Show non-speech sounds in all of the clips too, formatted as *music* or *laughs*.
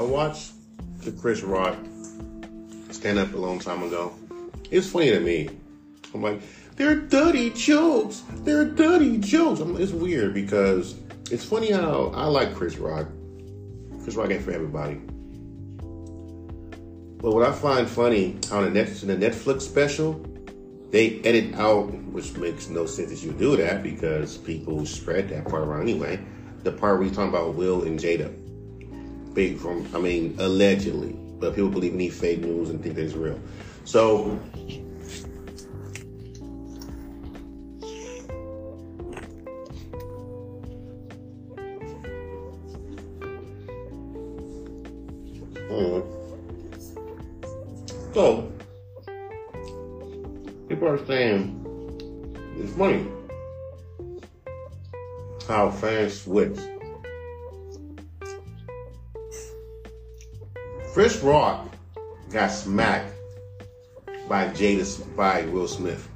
I watched the Chris Rock stand up a long time ago. It's funny to me. I'm like, they're dirty jokes. They're dirty jokes. I'm, it's weird because it's funny how I like Chris Rock. Chris Rock ain't for everybody. But what I find funny, on the, Net, in the Netflix special, they edit out, which makes no sense that you do that because people spread that part around anyway. The part where he's talking about Will and Jada. Big from, I mean, allegedly. But people believe in fake news and think that it's real. So Rock got smacked by Jada by Will Smith.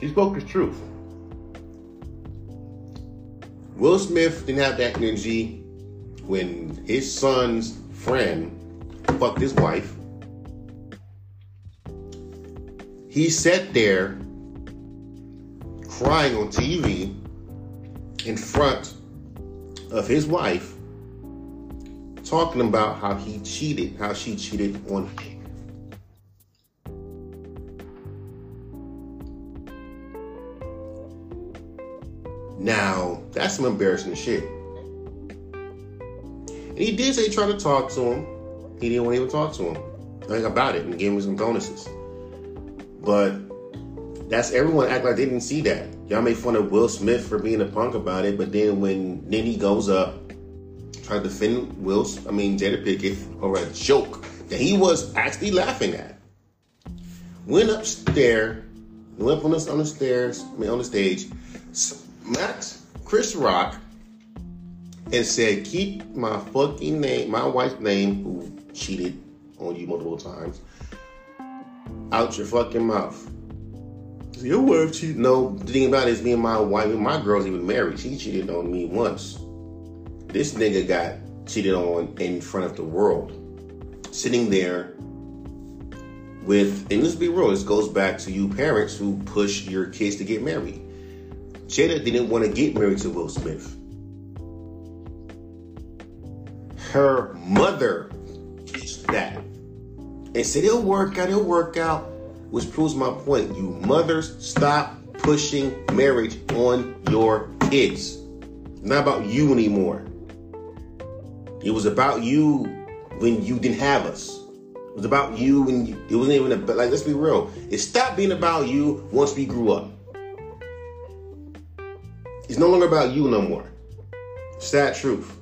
He spoke his truth. Will Smith didn't have that energy when his son's friend fucked his wife. He sat there crying on TV in front of his wife, talking about how he cheated, how she cheated on him. Now, that's some embarrassing shit. And he did say try to talk to him. He didn't want to even talk to him like, about it and gave him some bonuses. But that's everyone act like they didn't see that. Y'all made fun of Will Smith for being a punk about it, but then when Nitty goes up, try to defend Will, I mean Jada Pinkett, over a joke that he was actually laughing at, went upstairs, went up on the, on the stairs, I mean on the stage, smacked Chris Rock and said, keep my fucking name, my wife's name, who cheated on you multiple times, out your fucking mouth. Your wife cheated. No, the thing about it is me and my wife, my girl's even married. She cheated on me once. This nigga got cheated on in front of the world. Sitting there with, and let's be real, this goes back to you parents who push your kids to get married. Jada didn't want to get married to Will Smith. her mother is that and said it'll work out, it'll work out, which proves my point. You mothers, stop pushing marriage on your kids. not about you anymore. It was about you when you didn't have us. It was about you when you, it wasn't even about, like, let's be real. It stopped being about you once we grew up. It's no longer about you no more. Sad truth.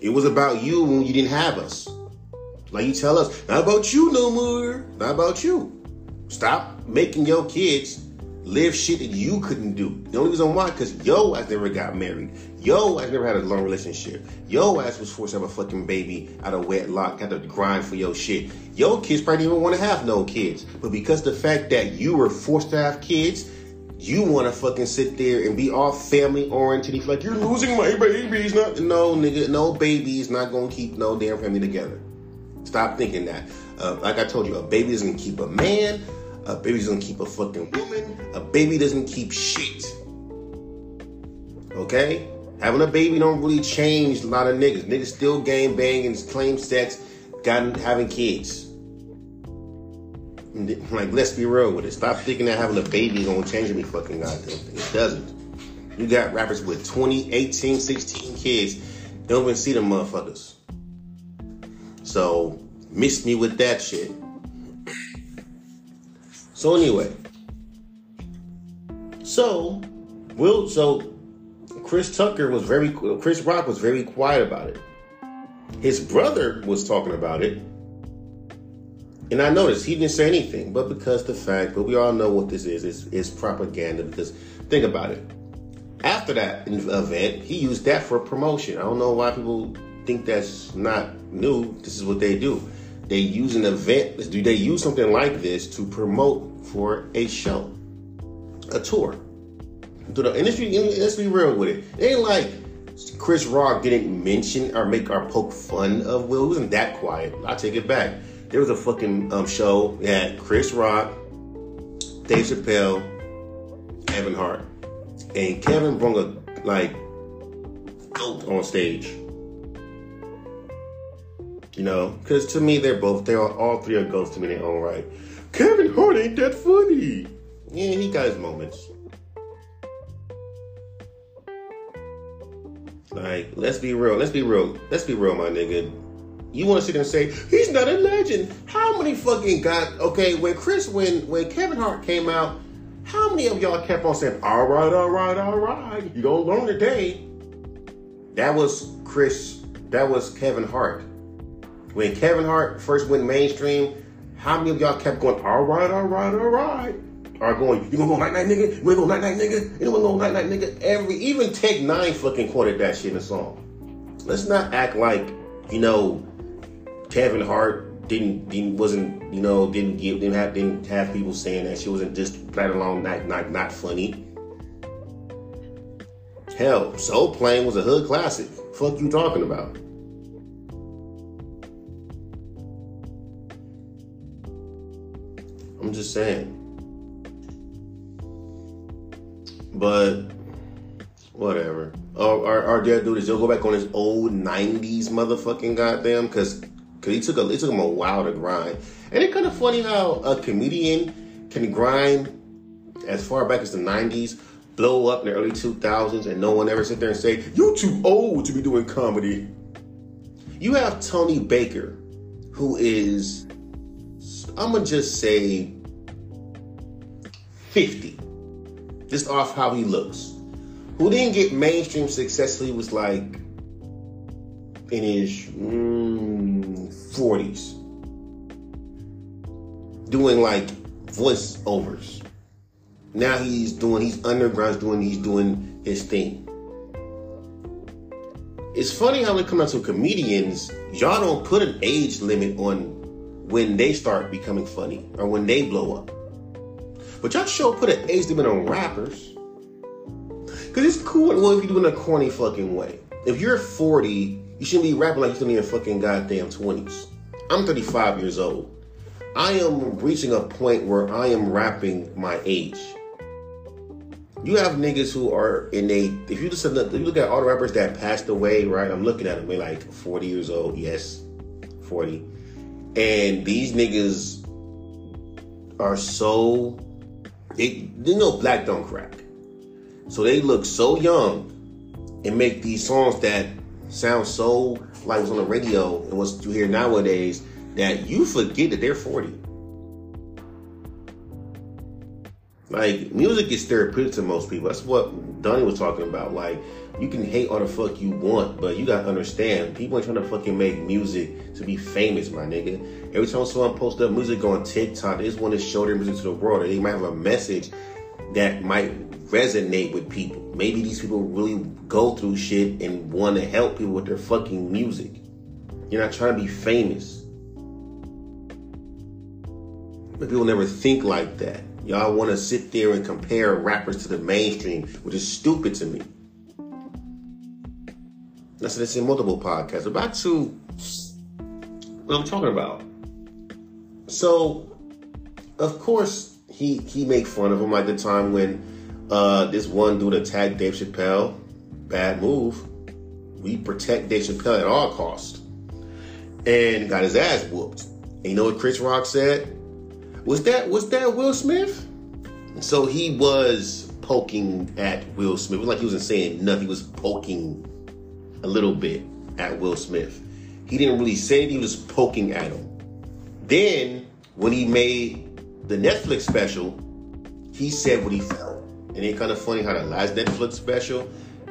It was about you when you didn't have us. Like you tell us, not about you no more. Not about you. Stop making your kids live shit that you couldn't do. The only reason why, because yo ass never got married. Yo ass never had a long relationship. Yo ass was forced to have a fucking baby out of wedlock, had to grind for your shit. Yo kids probably didn't even want to have no kids. But because the fact that you were forced to have kids, you want to fucking sit there and be all family oriented. He's like, you're losing my babies. Not no nigga, no baby's not gonna keep no damn family together. Stop thinking that. Uh, like I told you, a baby doesn't keep a man. A baby doesn't keep a fucking woman. A baby doesn't keep shit. Okay? Having a baby don't really change a lot of niggas. Niggas still game bang and claim sex, got having kids. Like, let's be real with it. Stop thinking that having a baby is gonna change any fucking goddamn thing. It doesn't. You got rappers with 20, 18, 16 kids. Don't even see them motherfuckers. So, miss me with that shit. So anyway. So, Will, so Chris Tucker was very, Chris Rock was very quiet about it. His brother was talking about it and I noticed he didn't say anything, but because the fact, but we all know what this is, is, is propaganda. Because think about it. After that event, he used that for promotion. I don't know why people think that's not new. This is what they do. They use an event, do they use something like this to promote for a show, a tour. To the industry, let's be real with it. It ain't like Chris Rock didn't mention or make or poke fun of Will. He wasn't that quiet. I take it back. There was a fucking um, show that Chris Rock, Dave Chappelle, Kevin Hart, and Kevin brought a like goat on stage. You know, because to me they're both they are all three are ghosts to me in their own right. Kevin Hart ain't that funny. Yeah, he got his moments. Like, let's be real. Let's be real. Let's be real, my nigga. You want to sit there and say he's not a legend? How many fucking got okay? When Chris, when when Kevin Hart came out, how many of y'all kept on saying, "All right, all right, all right, you gonna learn today"? That was Chris. That was Kevin Hart. When Kevin Hart first went mainstream, how many of y'all kept going, "All right, all right, all right"? Are going, you gonna go night night nigga? We gonna go night night nigga? You gonna go night night nigga? Every even Tech N9ne fucking quoted that shit in the song. Let's not act like you know Kevin Hart didn't, didn't wasn't you know didn't give didn't have didn't have people saying that she wasn't just playing along not not not funny. Hell, Soul Plane was a hood classic. Fuck you talking about? I'm just saying. But whatever. Our, our, our dad dude is he'll go back on his old '90s motherfucking goddamn because because he took a it took him a while to grind. And it's kind of funny how a comedian can grind as far back as the '90s, blow up in the early 2000s, and no one ever sit there and say you're too old to be doing comedy. You have Tony Baker, who is I'm gonna just say 50 just off how he looks. Who didn't get mainstream success he was like in his mm, 40s. Doing like voiceovers. Now he's doing, he's underground, doing, he's doing his thing. It's funny how when it comes out to comedians, y'all don't put an age limit on when they start becoming funny or when they blow up. But y'all sure put an age limit on rappers. Cause it's cool well if you do it in a corny fucking way. If you're 40, you shouldn't be rapping like you're still in your fucking goddamn 20s. I'm 35 years old. I am reaching a point where I am rapping my age. You have niggas who are in a. If you just if you look at all the rappers that passed away, right? I'm looking at them. They're like 40 years old. Yes, 40. And these niggas are so they, they know black don't crack. So they look so young and make these songs that sound so like what's on the radio and what you hear nowadays that you forget that they're 40. Like music is therapeutic to most people. That's what Donnie was talking about. Like you can hate all the fuck you want, but you gotta understand people ain't trying to fucking make music to be famous, my nigga. Every time someone posts up music on TikTok, they just want to show their music to the world. Or they might have a message that might resonate with people. Maybe these people really go through shit and want to help people with their fucking music. You're not trying to be famous. But people never think like that. Y'all want to sit there and compare rappers to the mainstream, which is stupid to me. That's this in multiple podcasts. But back to what I'm talking about. So, of course, he he made fun of him like the time when uh, this one dude attacked Dave Chappelle. Bad move. We protect Dave Chappelle at all costs. And got his ass whooped. And you know what Chris Rock said? Was that was that Will Smith? So he was poking at Will Smith. It was like he wasn't saying nothing. He was poking a little bit at Will Smith. He didn't really say it, he was poking at him. Then, when he made the Netflix special, he said what he felt. And it's kind of funny how the last Netflix special,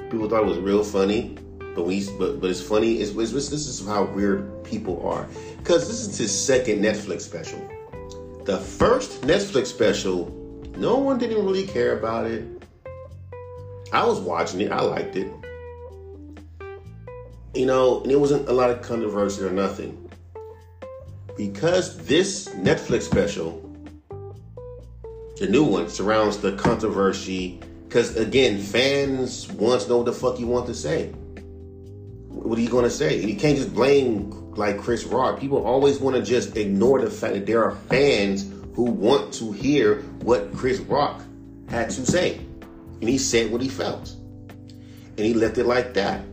people thought it was real funny. But we, but, but it's funny. It's, it's, this is how weird people are. Because this is his second Netflix special. The first Netflix special, no one didn't really care about it. I was watching it. I liked it you know, and it wasn't a lot of controversy or nothing. Because this Netflix special, the new one, surrounds the controversy. Because again, fans want to know what the fuck you want to say. what are you gonna say? And you can't just blame like Chris Rock. People always want to just ignore the fact that there are fans who want to hear what Chris Rock had to say. And he said what he felt. And he left it like that.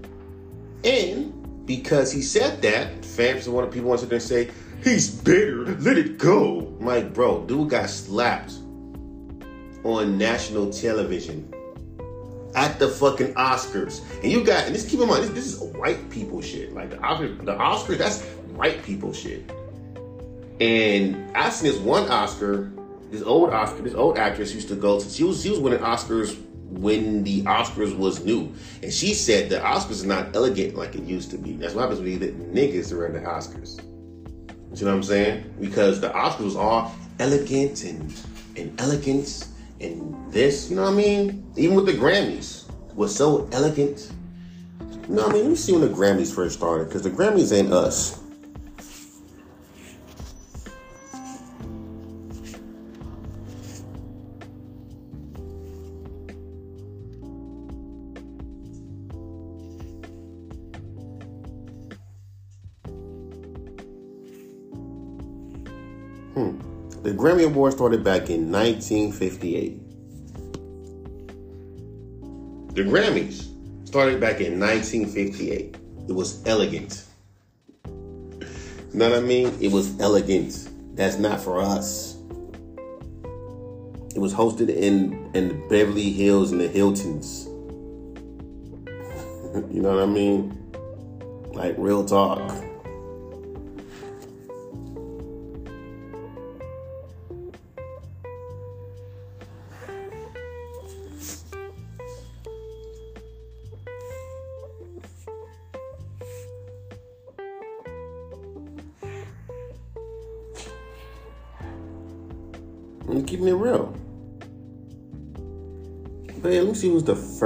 And because he said that, fans want people want to there and say, he's bitter, let it go. I'm like, bro, dude got slapped on national television at the fucking Oscars. And you got, and just keep in mind, this, this is white people shit. Like the the Oscars, that's white people shit. And I seen this one Oscar, this old Oscar, this old actress used to go to. She was she was winning Oscars when the Oscars was new, and she said the Oscars is not elegant like it used to be. That's what happens when you let niggas around the Oscars. You know what I'm saying? Because the Oscars was all elegant and and elegance and this. You know what I mean? Even with the Grammys, was so elegant. You know what I mean? Let me see when the Grammys first started, because the Grammys ain't us. Hmm. The Grammy Awards started back in 1958. The Grammys started back in 1958. It was elegant. You know what I mean? It was elegant. That's not for us. It was hosted in in Beverly Hills and the Hiltons. *laughs* you know what I mean? Like real talk.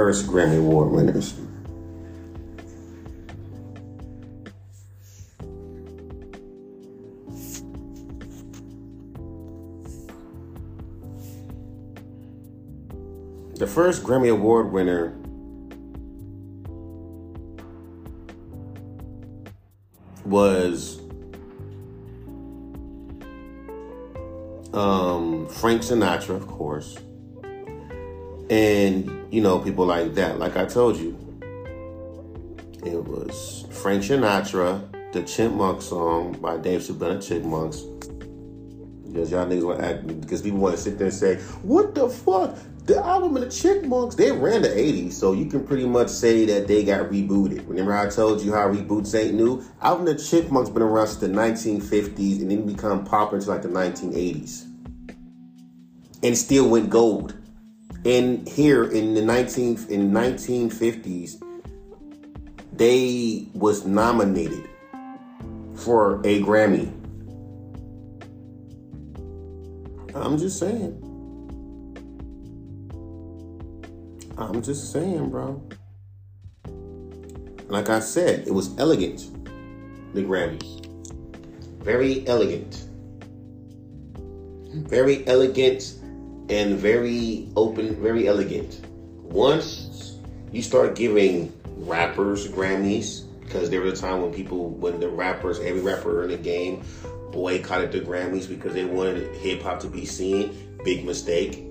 First Grammy Award winners. The first Grammy Award winner was um, Frank Sinatra, of course, and you know people like that. Like I told you, it was Frank Sinatra, the Chipmunk song by David Seville Chipmunks. Because y'all niggas want to act, because people want to sit there and say, "What the fuck?" The Alvin and the Chipmunks, they ran the 80s, so you can pretty much say that they got rebooted. Remember I told you how reboots ain't new? Alvin and the Chipmunks been around since the 1950s and then become popular until like the 1980s. And still went gold. And here in the 19 in 1950s, they was nominated for a Grammy. I'm just saying. I'm just saying, bro. Like I said, it was elegant. The Grammys. Very elegant. Very elegant and very open, very elegant. Once you start giving rappers Grammys, because there was a time when people, when the rappers, every rapper in the game boycotted the Grammys because they wanted hip hop to be seen. Big mistake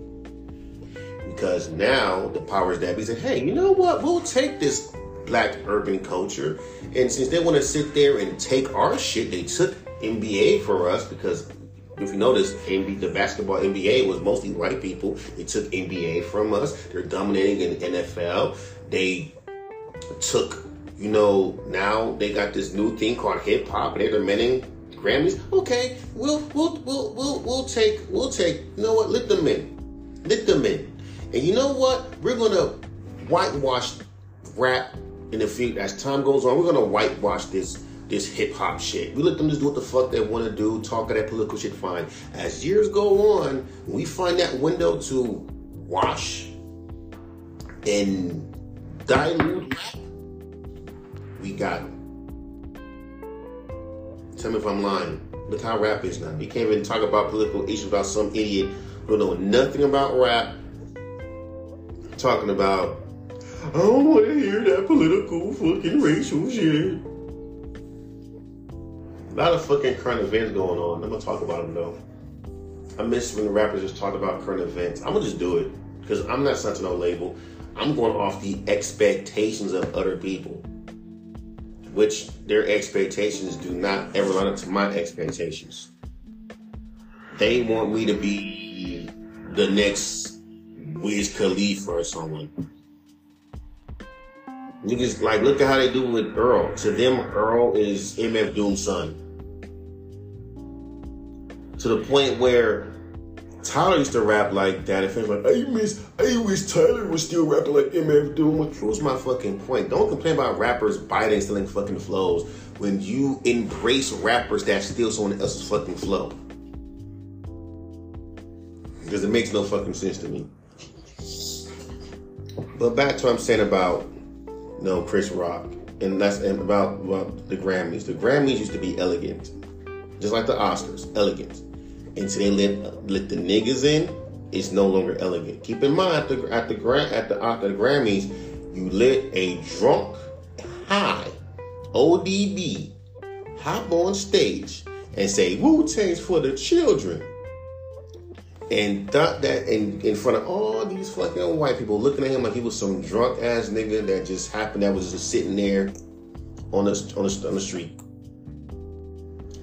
because now the powers that be said, hey, you know what? We'll take this black urban culture. And since they want to sit there and take our shit, they took NBA for us because if you notice, the basketball NBA was mostly white people. They took NBA from us. They're dominating in NFL. They took, you know, now they got this new thing called hip hop, they're demanding Grammys. Okay, we'll we'll we'll we'll we'll take we'll take. You know what? Let them in. Let them in. And you know what? We're gonna whitewash rap in the future as time goes on. We're gonna whitewash this this hip hop shit. We let them just do what the fuck they want to do, talk of that political shit. Fine. As years go on, we find that window to wash and dilute We got. Tell me if I'm lying. Look how rap is now. You can't even talk about political issues without some idiot who know nothing about rap talking about, I don't want to hear that political fucking racial shit. Lot of fucking current events going on. I'm gonna talk about them though. I miss when the rappers just talk about current events. I'm gonna just do it because I'm not signed to no label. I'm going off the expectations of other people, which their expectations do not ever line up to my expectations. They want me to be the next Wiz Khalifa or someone. Niggas like look at how they do with Earl. To them, Earl is MF Doom's son. To the point where Tyler used to rap like that. If like, I miss, I wish Tyler was still rapping like MF Doom. Which was my fucking point. Don't complain about rappers biting, stealing fucking flows when you embrace rappers that steal someone else's fucking flow. Because it makes no fucking sense to me. But back to what I'm saying about you know, Chris Rock, and that's and about, about the Grammys. The Grammys used to be elegant, just like the Oscars, elegant until they let let the niggas in, it's no longer elegant. Keep in mind at the at the at the, at the Grammys, you let a drunk, high, ODB, hop on stage and say Wu Tang's for the children. And thought that in, in front of all these fucking white people looking at him like he was some drunk ass nigga that just happened that was just sitting there on the on the, on the street.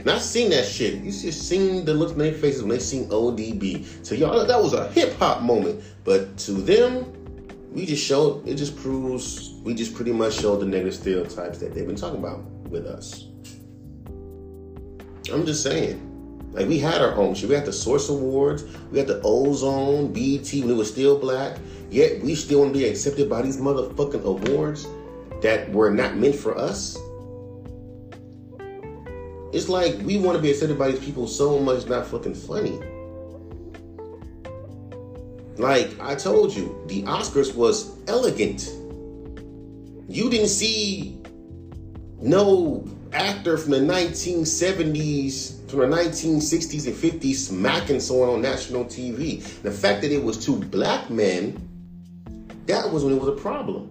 Not seen that shit. You just seen the looks on their faces when they seen ODB. So y'all, that was a hip hop moment. But to them, we just showed. It just proves we just pretty much showed the negative stereotypes that they've been talking about with us. I'm just saying. Like we had our own shit. We had the Source Awards. We had the Ozone, BET when it was still black. Yet we still want to be accepted by these motherfucking awards that were not meant for us. It's like we want to be accepted by these people so much, not fucking funny. Like I told you, the Oscars was elegant. You didn't see no actor from the 1970s, from the 1960s and 50s smacking someone on national TV. The fact that it was two black men, that was when it was a problem.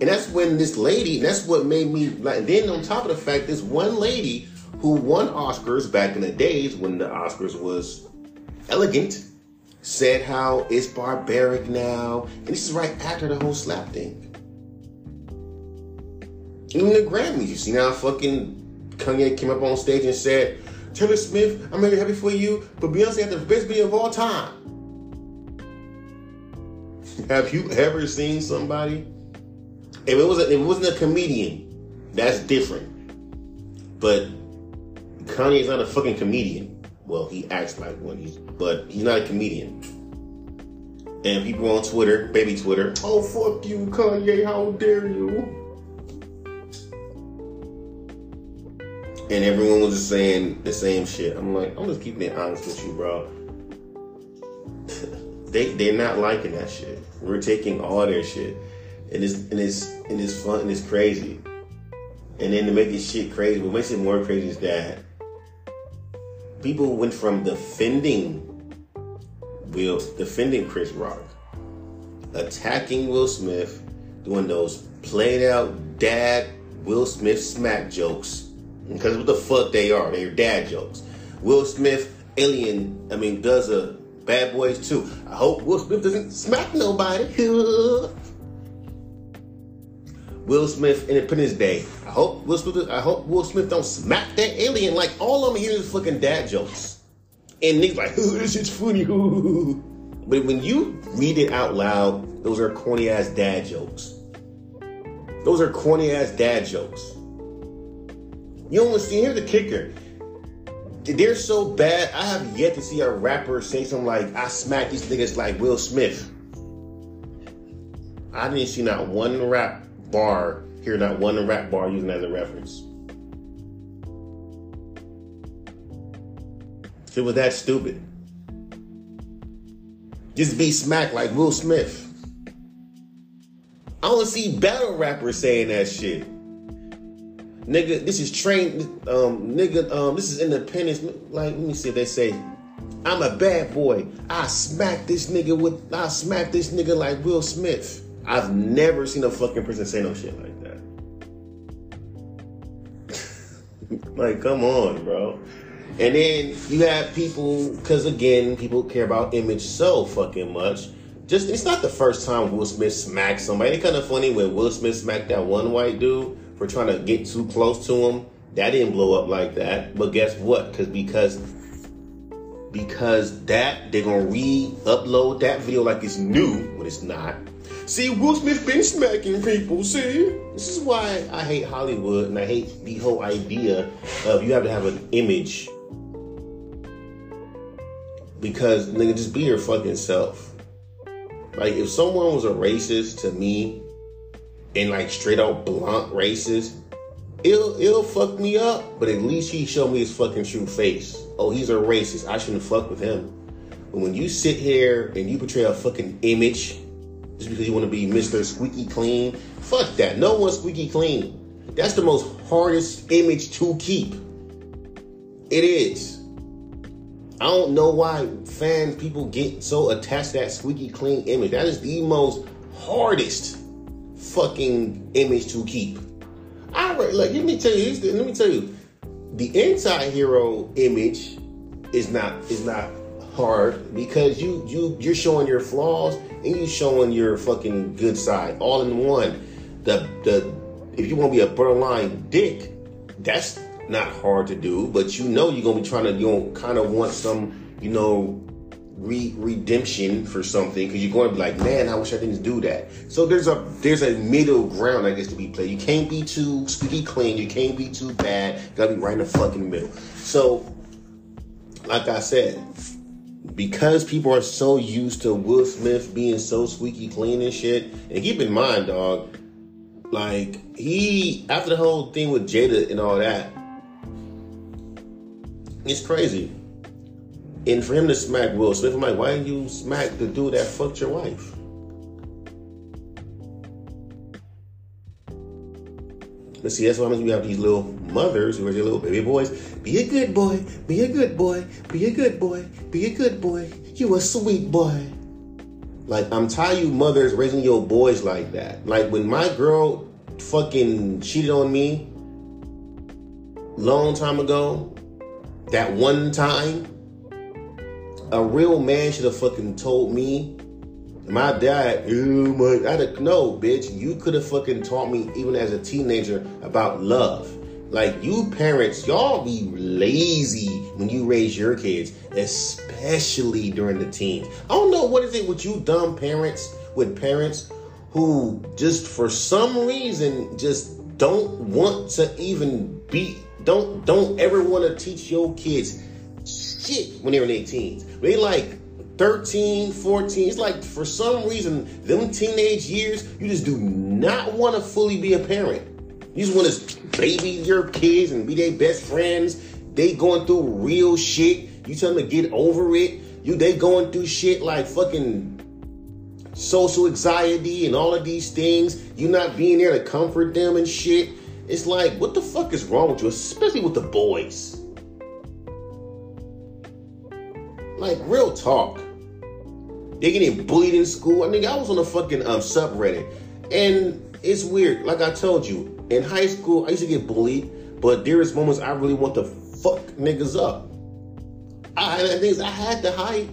And that's when this lady, and that's what made me like. Then on top of the fact, this one lady who won Oscars back in the days when the Oscars was elegant, said how it's barbaric now, and this is right after the whole slap thing. Even the Grammys, you see now, fucking Kanye came up on stage and said, "Taylor Swift, I'm really happy for you, but Beyonce had the best video of all time." *laughs* Have you ever seen somebody if it was a, if it wasn't a comedian, that's different. But Kanye is not a fucking comedian. Well, he acts like one, he's, but he's not a comedian. And people on Twitter, baby Twitter, oh fuck you, Kanye, how dare you? And everyone was just saying the same shit. I'm like, I'm just keeping it honest with you, bro. *laughs* they they're not liking that shit. We're taking all their shit and it's and it's and it's fun and it's crazy. And then to make this shit crazy, what makes it more crazy is that people went from defending Will, defending Chris Rock, attacking Will Smith, doing those played out dad Will Smith smack jokes. Because what the fuck they are, they're dad jokes. Will Smith, alien, I mean, does a Bad Boys too. I hope Will Smith doesn't smack nobody. *laughs* Will Smith Independence Day. I hope Will Smith. I hope Will Smith don't smack that alien like all them here is fucking dad jokes. And niggas like, *laughs* oh, this shit's funny. But when you read it out loud, those are corny ass dad jokes. Those are corny ass dad jokes. You don't see. Here's the kicker. They're so bad. I have yet to see a rapper say something like, "I smack these niggas like Will Smith." I didn't see not one rap bar, hear not one rap bar using as a reference. It was that stupid. Just be smacked like Will Smith. I don't see battle rappers saying that shit. Nigga, this is trained. Um, nigga, um, this is independence. Like, let me see if they say, I'm a bad boy. I smack this nigga with, I smack this nigga like Will Smith. I've never seen a fucking person say no shit like that. *laughs* like, come on, bro. And then you have people, because again, people care about image so fucking much. Just it's not the first time Will Smith smacked somebody. It's kind of funny when Will Smith smacked that one white dude for trying to get too close to him. That didn't blow up like that. But guess what? Because because because that they're gonna re-upload that video like it's new when it's not. See, Will Smith been smacking people. See, this is why I hate Hollywood and I hate the whole idea of you have to have an image because nigga, just be your fucking self. Like if someone was a racist to me and like straight out blunt racist, it'll it'll fuck me up. But at least he showed me his fucking true face. Oh, he's a racist. I shouldn't fuck with him. But when you sit here and you portray a fucking image just because you want to be Mr. Squeaky Clean, fuck that. No one's squeaky clean. That's the most hardest image to keep. It is. I don't know why fans, people get so attached to that squeaky clean image. That is the most hardest fucking image to keep. I like let me tell you, let me tell you, the anti-hero image is not is not hard because you you you're showing your flaws and you showing your fucking good side all in one. The the if you want to be a borderline dick, that's not hard to do, but you know you're gonna be trying to you know kind of want some you know re- redemption for something because you're going to be like, man, I wish I didn't do that. So there's a there's a middle ground I guess to be played. You can't be too squeaky clean. You can't be too bad. You gotta be right in the fucking middle. So, like I said, because people are so used to Will Smith being so squeaky clean and shit, and keep in mind, dog, like he after the whole thing with Jada and all that, it's crazy. And for him to smack Will Smith, I'm like, why didn't you smack the dude that fucked your wife? But see, that's why you have these little mothers who are your little baby boys. Be a good boy, be a good boy, be a good boy, be a good boy. You a sweet boy. Like I'm tired you mothers raising your boys like that. Like when my girl fucking cheated on me long time ago, that one time, a real man should have fucking told me. My dad, oh my, I no, bitch. You could have fucking taught me even as a teenager about love. Like you parents, y'all be lazy when you raise your kids, especially during the teens. I don't know what is it with you dumb parents with parents who just for some reason just don't want to even be don't don't ever want to teach your kids shit when they're in their teens. They like 13, 14. It's like for some reason, them teenage years, you just do not want to fully be a parent. You just want to baby your kids and be their best friends. They going through real shit. You tell them to get over it. You they going through shit like fucking social anxiety and all of these things. You not being there to comfort them and shit. It's like, what the fuck is wrong with you? Especially with the boys. Like, real talk. They getting bullied in school. I think I was on a fucking um, subreddit. And it's weird. Like I told you, in high school, I used to get bullied, but there is moments I really want to fuck niggas up. I, and things I had to hide.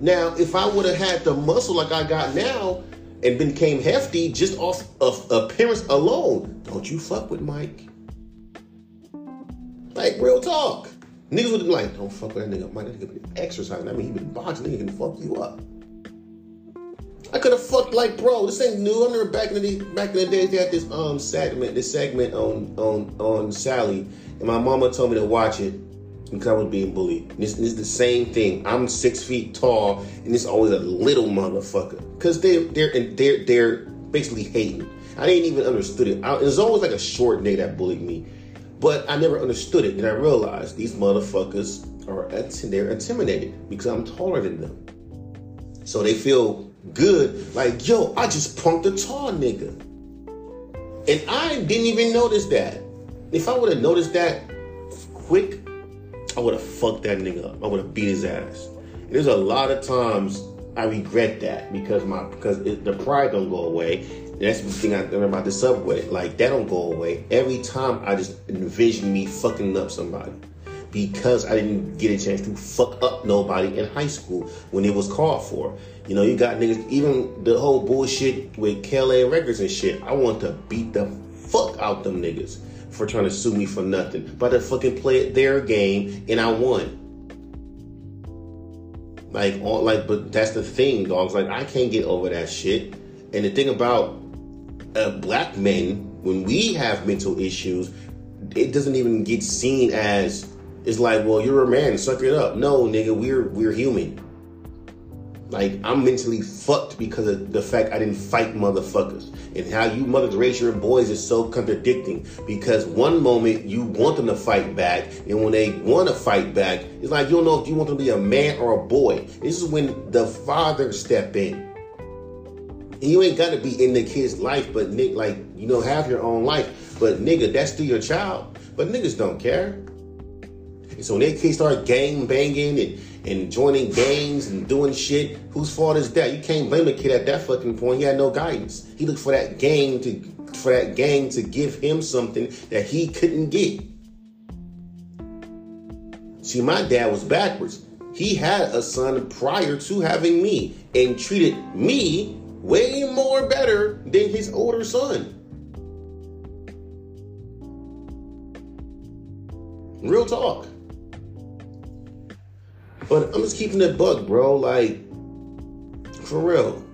Now, if I would have had the muscle like I got now and became hefty just off of appearance alone, don't you fuck with Mike. Like real talk. Niggas would be like, don't fuck with that nigga. Mike, that nigga been exercising. I mean, he been boxing. Nigga can fuck you up. I could have fucked like, bro. This ain't new. I remember back in the back in the days they had this um segment, this segment on on on Sally, and my mama told me to watch it because I was being bullied. This, is the same thing. I'm six feet tall, and it's always a little motherfucker because they they're they're they're basically hating. I didn't even understood it. I, it was always like a short nigga that bullied me. But I never understood it, and I realized these motherfuckers are they're intimidated because I'm taller than them. So they feel good, like yo, I just punked a tall nigga, and I didn't even notice that. If I would have noticed that quick, I would have fucked that nigga up. I would have beat his ass. And there's a lot of times I regret that because my because it, the pride don't go away. That's the thing I learned about the subway. Like that don't go away. Every time I just envision me fucking up somebody because I didn't get a chance to fuck up nobody in high school when it was called for. You know, you got niggas, even the whole bullshit with KLA Records and shit. I want to beat the fuck out them niggas for trying to sue me for nothing. But I fucking played their game and I won. Like, all, like, but that's the thing, dogs. Like, I can't get over that shit. And the thing about uh, black men, when we have mental issues, it doesn't even get seen as it's like, well, you're a man, suck it up. No, nigga, we're we're human. Like I'm mentally fucked because of the fact I didn't fight motherfuckers. And how you mothers raise your boys is so contradicting. Because one moment you want them to fight back, and when they want to fight back, it's like you don't know if you want them to be a man or a boy. This is when the father step in. And you ain't got to be in the kid's life, but Nick, like you know, have your own life. But nigga, that's still your child. But niggas don't care. And so when they kids start gang banging and, and joining gangs and doing shit, whose fault is that? You can't blame the kid at that fucking point. He had no guidance. He looked for that gang to for that gang to give him something that he couldn't get. See, my dad was backwards. He had a son prior to having me and treated me way more better than his older son. Real talk. But I'm just keeping it bug, bro. Like, for real.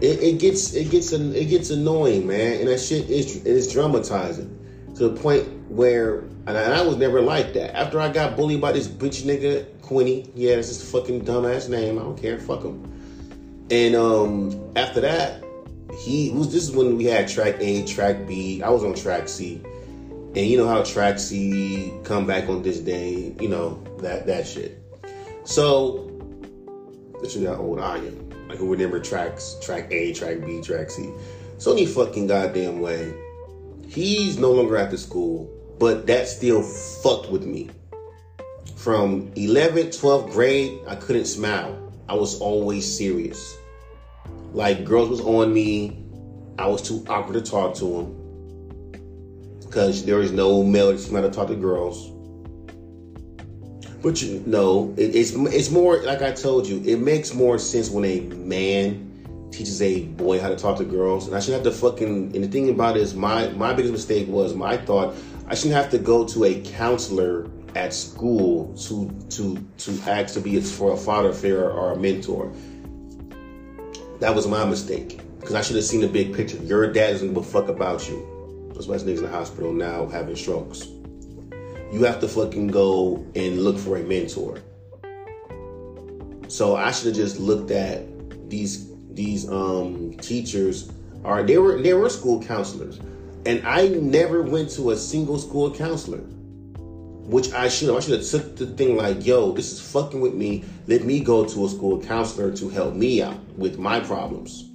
It, it gets it gets it gets annoying, man, and that shit is is dramatizing to the point where and I, was never like that. After I got bullied by this bitch nigga Quinny, yeah, that's his fucking dumbass name. I don't care, fuck him. And um after that, he was this is when we had track A, track B. I was on track C. And you know how track C come back on this day, you know, that that shit. So, this is how old I am. I can remember tracks, track A, track B, track C. So any fucking goddamn way. He's no longer at the school, but that still fucked with me. From 11th, 12th grade, I couldn't smile. I was always serious. Like girls was on me. I was too awkward to talk to them. Because there is no male that's not to talk to girls. But you know, it, it's it's more like I told you. It makes more sense when a man teaches a boy how to talk to girls, and I shouldn't have to fucking. And the thing about it is, my my biggest mistake was my thought I shouldn't have to go to a counselor at school to to to ask to be for a father figure or a mentor. That was my mistake because I should have seen the big picture. Your dad doesn't give a fuck about you. That's why niggas in the hospital now having strokes you have to fucking go and look for a mentor. So I should have just looked at these these um teachers are they were they were school counselors. And I never went to a single school counselor. Which I should have. I should have took the thing like, yo, this is fucking with me. Let me go to a school counselor to help me out with my problems.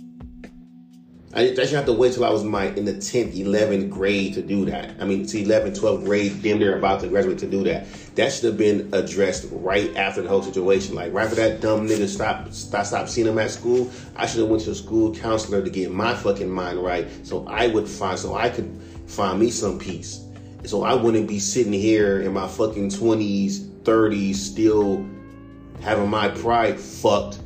I actually have to wait till I was my in the 10th, 11th grade to do that. I mean, to 11th, 12th grade, damn near about to graduate to do that. That should have been addressed right after the whole situation. Like right after that dumb nigga stopped, stop, stopped seeing him at school, I should have went to a school counselor to get my fucking mind right, so I would find, so I could find me some peace. So I wouldn't be sitting here in my fucking 20s, 30s, still having my pride fucked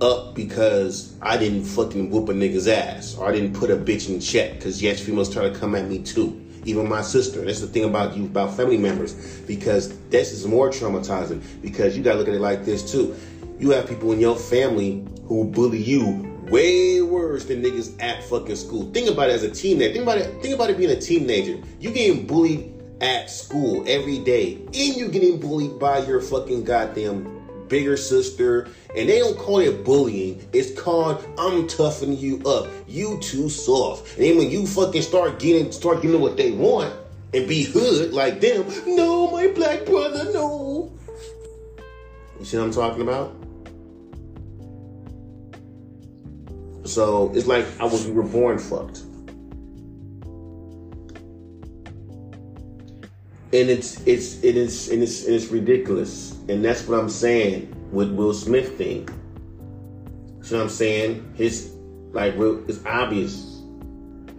up because I didn't fucking whoop a nigga's ass or I didn't put a bitch in check because yes, females try to come at me too. Even my sister. That's the thing about you about family members because this is more traumatizing because you gotta look at it like this too. You have people in your family who bully you way worse than niggas at fucking school. Think about it as a teenager. Think about it. Think about it being a teenager. You getting bullied at school every day, and you getting bullied by your fucking goddamn bigger sister, and they don't call it bullying. It's called I'm toughening you up. You too soft. And then when you fucking start getting start getting what they want and be hood like them, no, my black brother, no. You see what I'm talking about? So it's like I was we were born fucked. and it's it's it is and it's it's ridiculous, and that's what I'm saying with Will Smith thing. See what I'm saying? His like it's obvious.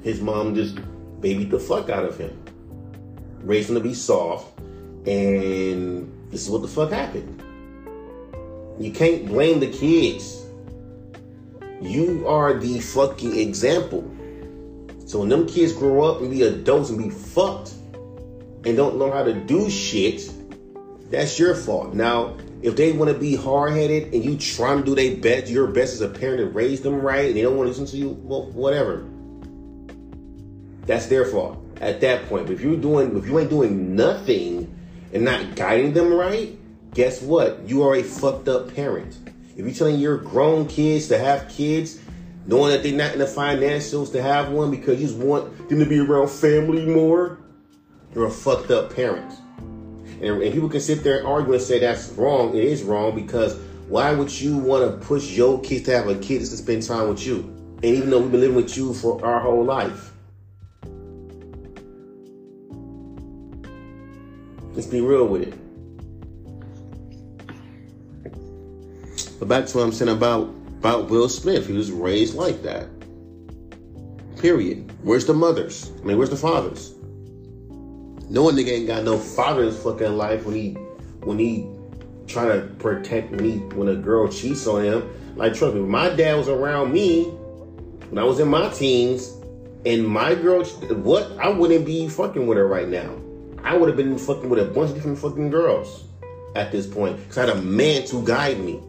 His mom just babied the fuck out of him. Raised him to be soft, and this is what the fuck happened. You can't blame the kids. You are the fucking example. So when them kids grow up and be adults and be fucked and don't know how to do shit, that's your fault. Now, if they want to be hard headed and you trying to do their best, your best as a parent to raise them right, and they don't want to listen to you, well, whatever. That's their fault at that point. But if you're doing, if you ain't doing nothing and not guiding them right, guess what? You are a fucked up parent. If you're telling your grown kids to have kids, knowing that they're not in the financials to have one because you just want them to be around family more, you're a fucked up parent. And, and people can sit there and argue and say that's wrong. It is wrong because why would you want to push your kids to have a kid to spend time with you? And even though we've been living with you for our whole life. Let's be real with it. But back to what I'm saying about, about Will Smith. He was raised like that. Period. Where's the mothers? I mean, where's the fathers? No one nigga ain't got no father in his fucking life when he when he trying to protect me when a girl cheats on him. Like trust me, my dad was around me when I was in my teens, and my girl, what I wouldn't be fucking with her right now. I would have been fucking with a bunch of different fucking girls at this point because I had a man to guide me.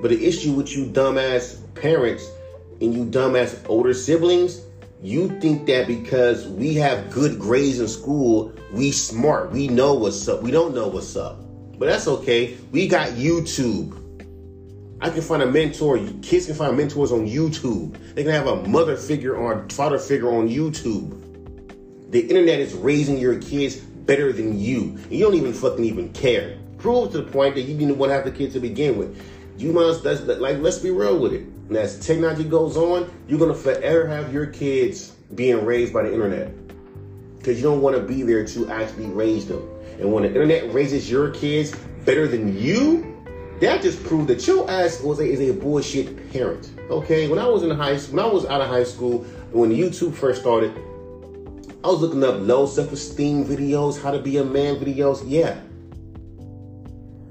But the issue with you dumbass parents and you dumbass older siblings you think that because we have good grades in school, we smart, we know what's up. We don't know what's up. But that's okay. We got YouTube. I can find a mentor. Kids can find mentors on YouTube. They can have a mother figure or father figure on YouTube. The internet is raising your kids better than you. And you don't even fucking even care. Prove to the point that you didn't want to have the kids to begin with. You must, like, let's be real with it. And as technology goes on, you're gonna forever have your kids being raised by the internet because you don't want to be there to actually raise them. And when the internet raises your kids better than you, that just proved that your ass was a, is a bullshit parent. Okay, when I was in high school, when I was out of high school, when YouTube first started, I was looking up low self-esteem videos, how to be a man videos. Yeah,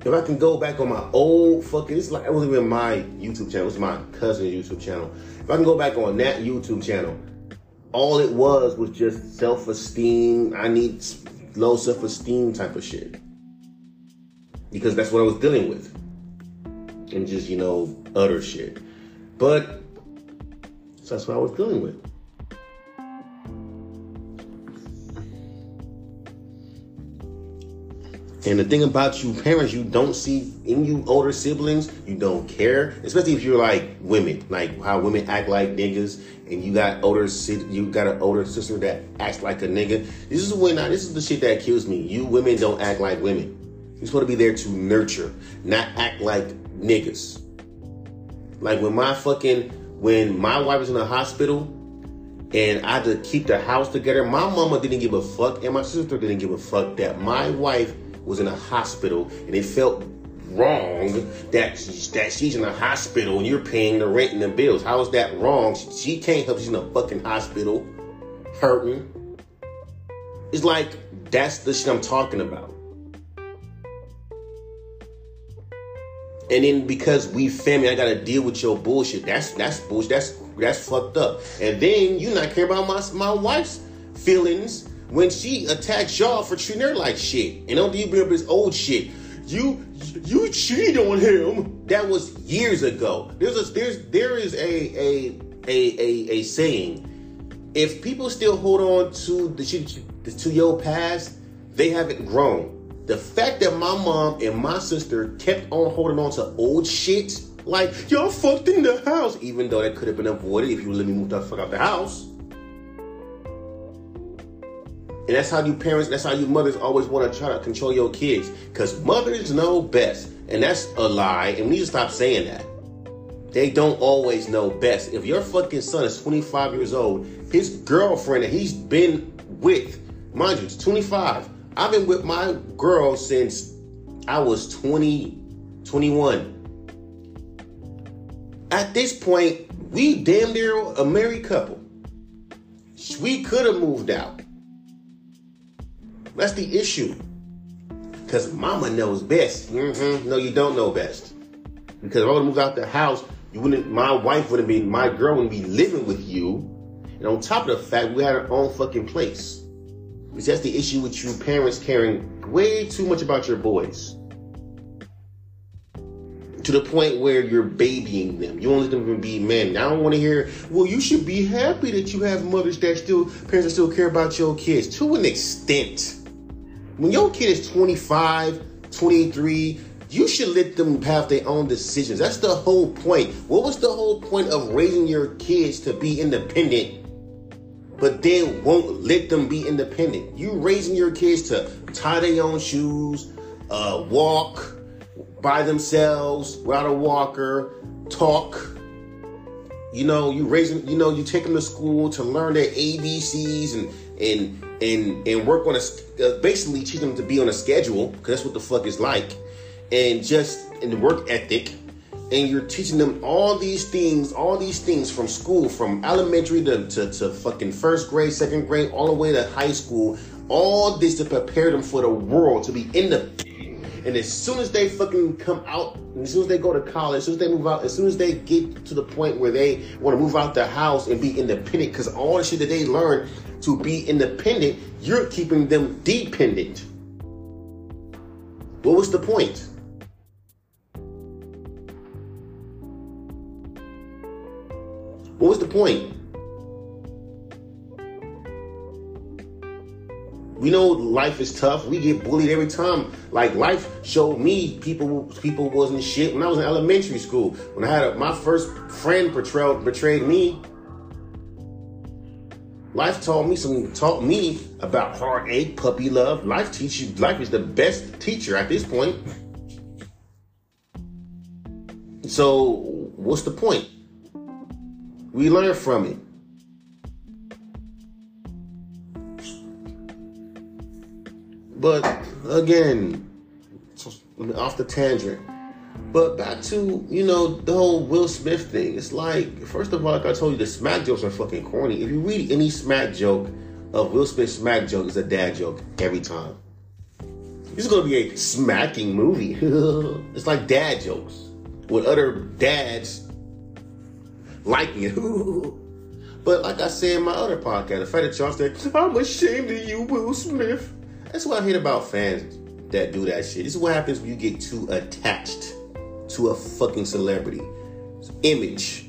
if I can go back on my old fucking, it's like it wasn't even my YouTube channel, it was my cousin's YouTube channel. If I can go back on that YouTube channel, all it was was just self-esteem. I need low self-esteem type of shit. Because that's what I was dealing with. And just, you know, utter shit. But so that's what I was dealing with. And the thing about you parents, you don't see in you older siblings, you don't care. Especially if you're like women, like how women act like niggas, and you got older you got an older sister that acts like a nigga. This is when I, this is the shit that kills me. You women don't act like women. You're supposed to be there to nurture, not act like niggas. Like when my fucking when my wife was in the hospital and I had to keep the house together, my mama didn't give a fuck, and my sister didn't give a fuck that my wife was in a hospital and it felt wrong that that she's in a hospital and you're paying the rent and the bills. How is that wrong? She, can't help. She's in a fucking hospital, hurting. It's like that's the shit I'm talking about. And then because we family, I gotta deal with your bullshit. That's that's bullshit. That's that's fucked up. And then you not care about my my wife's feelings when she attacks y'all for treating her like shit. And don't bring up this old shit. You you cheated on him. That was years ago. There's a there's there is a a a a, a saying. If people still hold on to the to your past, they haven't grown. The fact that my mom and my sister kept on holding on to old shit, like y'all fucked in the house, even though that could have been avoided if you let me move the fuck out the house. And that's how you parents, that's how you mothers always want to try to control your kids. Because mothers know best. And that's a lie. And we need to stop saying that. They don't always know best. If your fucking son is 25 years old, his girlfriend that he's been with, mind you, it's 25. I've been with my girl since I was 20, 21. at this point, we damn near a married couple. We could have moved out. That's the issue. Because mama knows best. Mm-hmm. No, you don't know best. Because if I would moved out the house, you wouldn't my wife wouldn't be my girl wouldn't be living with you. And on top of the fact we had our own fucking place. Because that's the issue with you parents caring way too much about your boys to the point where you're babying them. You let them be men. I don't want to hear, well, you should be happy that you have mothers that still, parents that still care about your kids to an extent. When your kid is 25, 23, you should let them have their own decisions. That's the whole point. What was the whole point of raising your kids to be independent, but then won't let them be independent? You raising your kids to tie their own shoes, uh, walk, by themselves without a walker, talk. You know, you raising, you know, you take them to school to learn their ABCs and and and and work on a uh, basically teach them to be on a schedule because that's what the fuck is like, and just in the work ethic. And you're teaching them all these things, all these things from school, from elementary to, to, to fucking first grade, second grade, all the way to high school. All this to prepare them for the world, to be independent and as soon as they fucking come out, as soon as they go to college, as soon as they move out, as soon as they get to the point where they want to move out the house and be independent, because all the shit that they learn to be independent, you're keeping them dependent. What was the point? What was the point? We know life is tough. We get bullied every time. Like life showed me people people wasn't shit when I was in elementary school. When I had a, my first friend betrayed betrayed me. Life taught me some taught me about heartache, puppy love. Life teaches life is the best teacher at this point. So what's the point? We learn from it. But again, off the tangent. But back to, you know, the whole Will Smith thing. It's like, first of all, like I told you, the smack jokes are fucking corny. If you read any smack joke of Will Smith's smack joke, it's a dad joke every time. This is gonna be a smacking movie. *laughs* it's like dad jokes with other dads liking it. *laughs* but like I said in my other podcast, the fact that y'all said, I'm ashamed of you, Will Smith. That's what I hate about fans that do that shit. This is what happens when you get too attached to a fucking celebrity image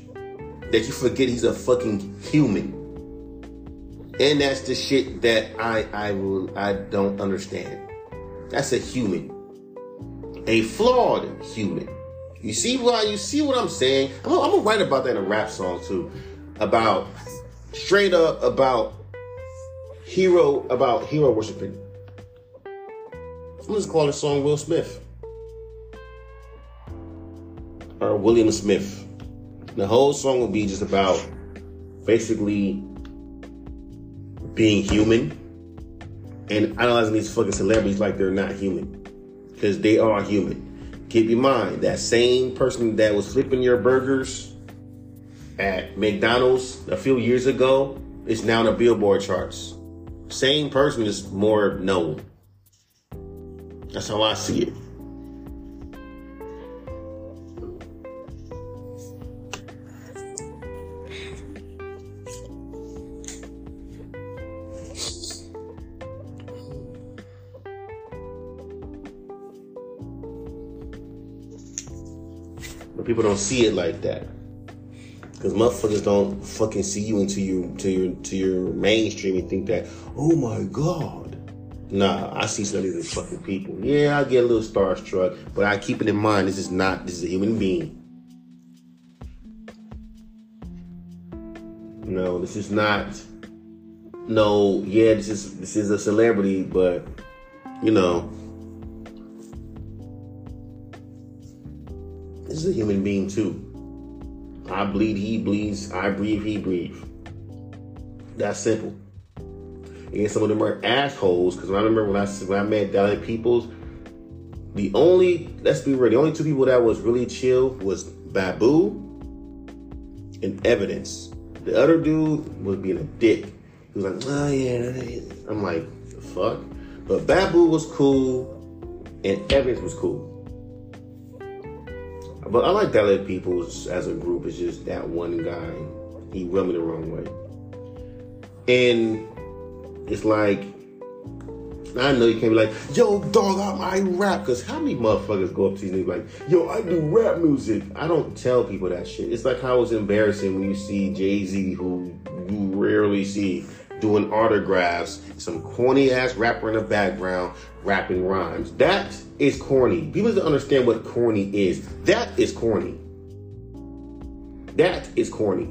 that you forget he's a fucking human. And that's the shit that I I will I don't understand. That's a human. A flawed human. You see why you see what I'm saying? I'm, gonna write about that in a rap song too. About straight up about hero about hero worshiping I'm just call the song Will Smith. Or William Smith. The whole song will be just about basically being human and analyzing these fucking celebrities like they're not human. Because they are human. Keep in mind, that same person that was flipping your burgers at McDonald's a few years ago is now in the Billboard charts. Same person is more known. That's how I see it. But people don't see it like that. Cause motherfuckers don't fucking see you into your to your to your mainstream and think that, oh my god, Nah, I see some of these fucking people. Yeah, I get a little starstruck, but I keep it in mind this is not this is a human being. No, this is not no, yeah, this is this is a celebrity, but you know is a human being too. I bleed, he bleeds, I breathe, he breathes. That's simple. And some of them are assholes. Because I remember when I when I met Dilated Peoples, the only let's be real, the only two people that was really chill was Babu and evidence. The other dude was being a dick. He was like, oh yeah. I'm like, fuck? But Babu was cool and evidence was cool. But I like that people as a group. It's just that one guy. He rubbed me the wrong way. And it's like I know you can't be like, yo, dog, I'm I rap. Because how many motherfuckers go up to these niggas like, yo, I do rap music? I don't tell people that shit. It's like how it's embarrassing when you see Jay Z, who you rarely see, doing autographs, some corny ass rapper in the background rapping rhymes. That is corny. People don't understand what corny is. That is corny. That is corny.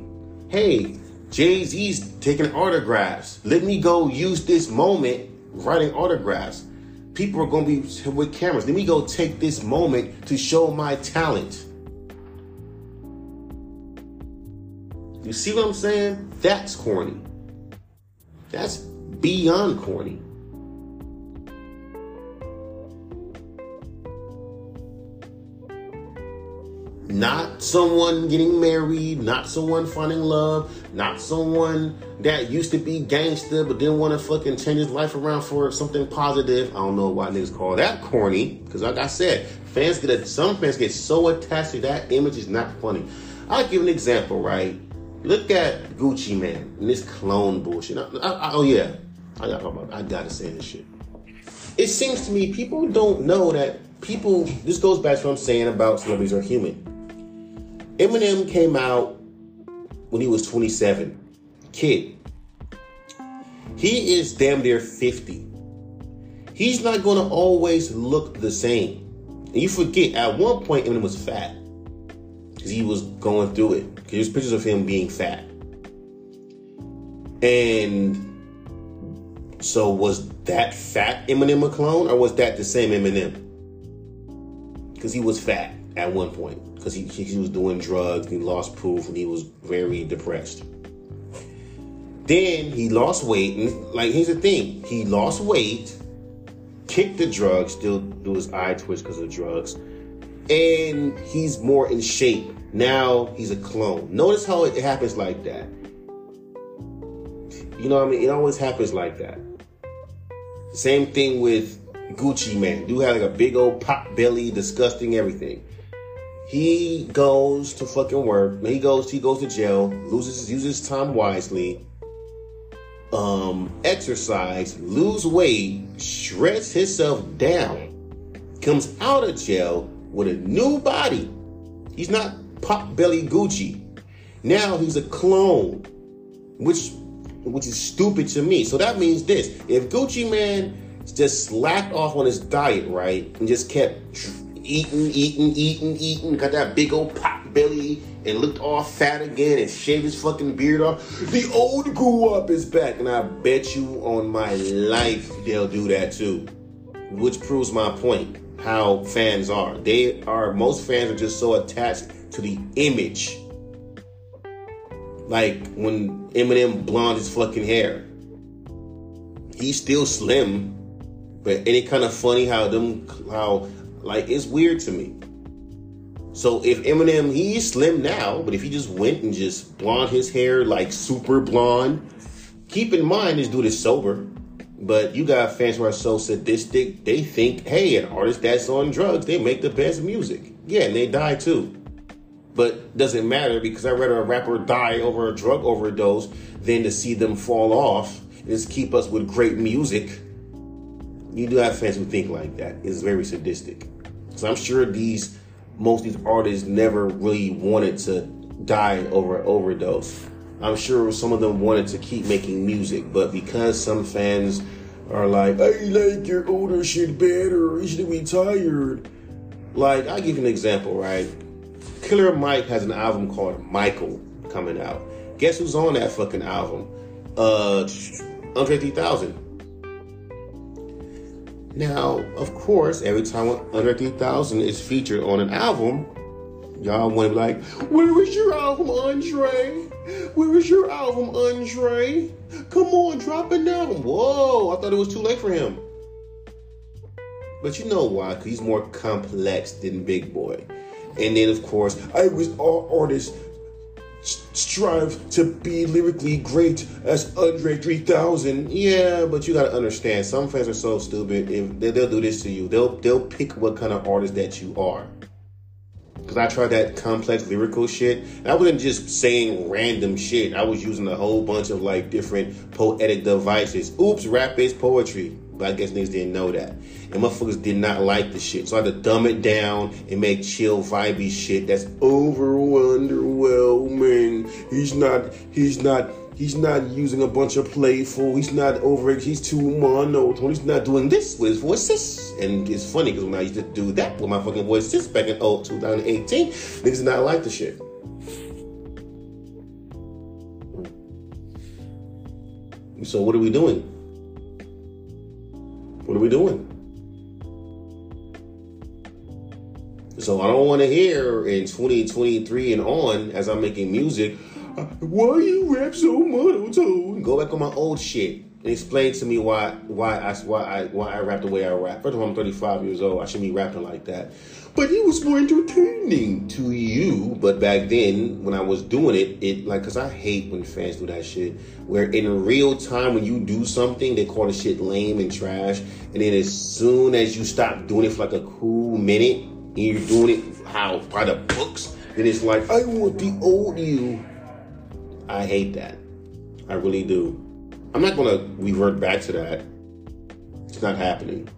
Hey, Jay Z's taking autographs. Let me go use this moment writing autographs. People are going to be with cameras. Let me go take this moment to show my talent. You see what I'm saying? That's corny. That's beyond corny. Not someone getting married, not someone finding love, not someone that used to be gangster but didn't want to fucking change his life around for something positive. I don't know why niggas call that corny, because like I said, fans get some fans get so attached to that image is not funny. I'll give an example, right? Look at Gucci Mane and this clone bullshit. I, I, oh yeah, I gotta, I gotta say this shit. It seems to me people don't know that people. This goes back to what I'm saying about celebrities are human. Eminem came out when he was 27. Kid. He is damn near 50. He's not to always look the same. And you forget, at one point, Eminem was fat. Because he was going through it. There's pictures of him being fat. And so was that fat Eminem a clone? Or was that the same Eminem? Because he was fat at one point because he, he was doing drugs, he lost proof, and he was very depressed. Then he lost weight, and like here's the thing: he lost weight, kicked the drugs, still do his eye twitch because of drugs, and he's more in shape. Now he's a clone. Notice how it happens like that. You know what I mean? It always happens like that. Same thing with Gucci Mane. Dude had like a big old pot belly, disgusting everything. He goes to fucking work. He goes. He goes to jail. Loses uses time wisely. Um, exercise, lose weight, shreds himself down, comes out of jail with a new body. He's not pop belly Gucci. Now he's a clone, which which is stupid to me. So that means this: if Gucci Mane just slacked off on his diet, right, and just kept eating, eating, eating, eating, got that big old pot belly and looked all fat again and shaved his fucking beard off. The old grew up is back, and I bet you on my life they'll do that too. Which proves my point how fans are. They are, most fans are just so attached to the image. Like when Eminem blonde his fucking hair. He's still slim, but any kind of funny how them how like it's weird to me. So if Eminem, he's slim now, but if he just went and just blonde his hair like super blonde, keep in mind this dude is sober. But you got fans who are so sadistic, they think, hey, an artist that's on drugs, they make the best music. Yeah, and they die too. But doesn't matter because I'd rather a rapper die over a drug overdose than to see them fall off and just keep us with great music. You do have fans who think like that. It's very sadistic. So I'm sure these most of these artists never really wanted to die over an overdose. I'm sure some of them wanted to keep making music, but because some fans are like, I like your older shit better, you should be tired. Like, I'll give you an example, right? Killer Mike has an album called Michael coming out. Guess who's on that fucking album? Uh, Andre 3000. Now, of course, every time Andre 3000 is featured on an album, y'all want to be like, where is your album, Andre? Where is your album, Andre? Come on, drop an album. Whoa, I thought it was too late for him. But you know why? Because he's more complex than Big Boi. And then, of course, I was all artists strive to be lyrically great as Andre 3000. Yeah, but you gotta understand, some fans are so stupid. If they, will do this to you, they'll they'll pick what kind of artist that you are. Cause I tried that complex lyrical shit. And I wasn't just saying random shit. I was using a whole bunch of like different poetic devices. Oops, rap is poetry. But I guess niggas didn't know that. And motherfuckers did not like the shit. So I had to dumb it down and make chill, vibey shit that's over underwhelming. He's not, he's not, he's not using a bunch of playful. He's not over, he's too monotone. He's not doing this with his voices. And it's funny because when I used to do that with my fucking voice, voices back in oh, 2018, niggas did not like the shit. So what are we doing? What are we doing? So I don't want to hear in 2023 and on as I'm making music, why you rap so monotone? Go back on my old shit and explain to me why why I why I why I rap the way I rap. First of all, I'm 35 years old. I shouldn't be rapping like that. But it was more entertaining to you. But back then, when I was doing it, it like because I hate when fans do that shit. Where in real time, when you do something, they call the shit lame and trash. And then as soon as you stop doing it for like a cool minute, and you're doing it how by the books, then it's like I want the old you. I hate that. I really do. I'm not gonna revert back to that. It's not happening.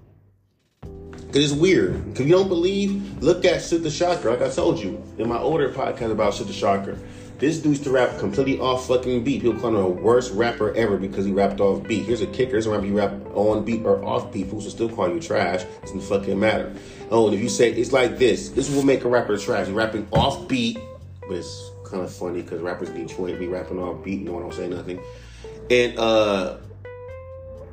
Cause it's weird. Cause you don't believe, look at the Shocker. Like I told you in my older podcast about the Shocker. This dude's to rap completely off fucking beat. People call him the worst rapper ever because he rapped off beat. Here's a kicker. Here's a rapper you rap on beat or off beat. Fools will still call you trash. It doesn't fucking matter. Oh, and if you say it's like this, this will make a rapper trash. You're rapping off beat, but it's kind of funny because rappers in Detroit be rapping off beat. No one don't say nothing. And uh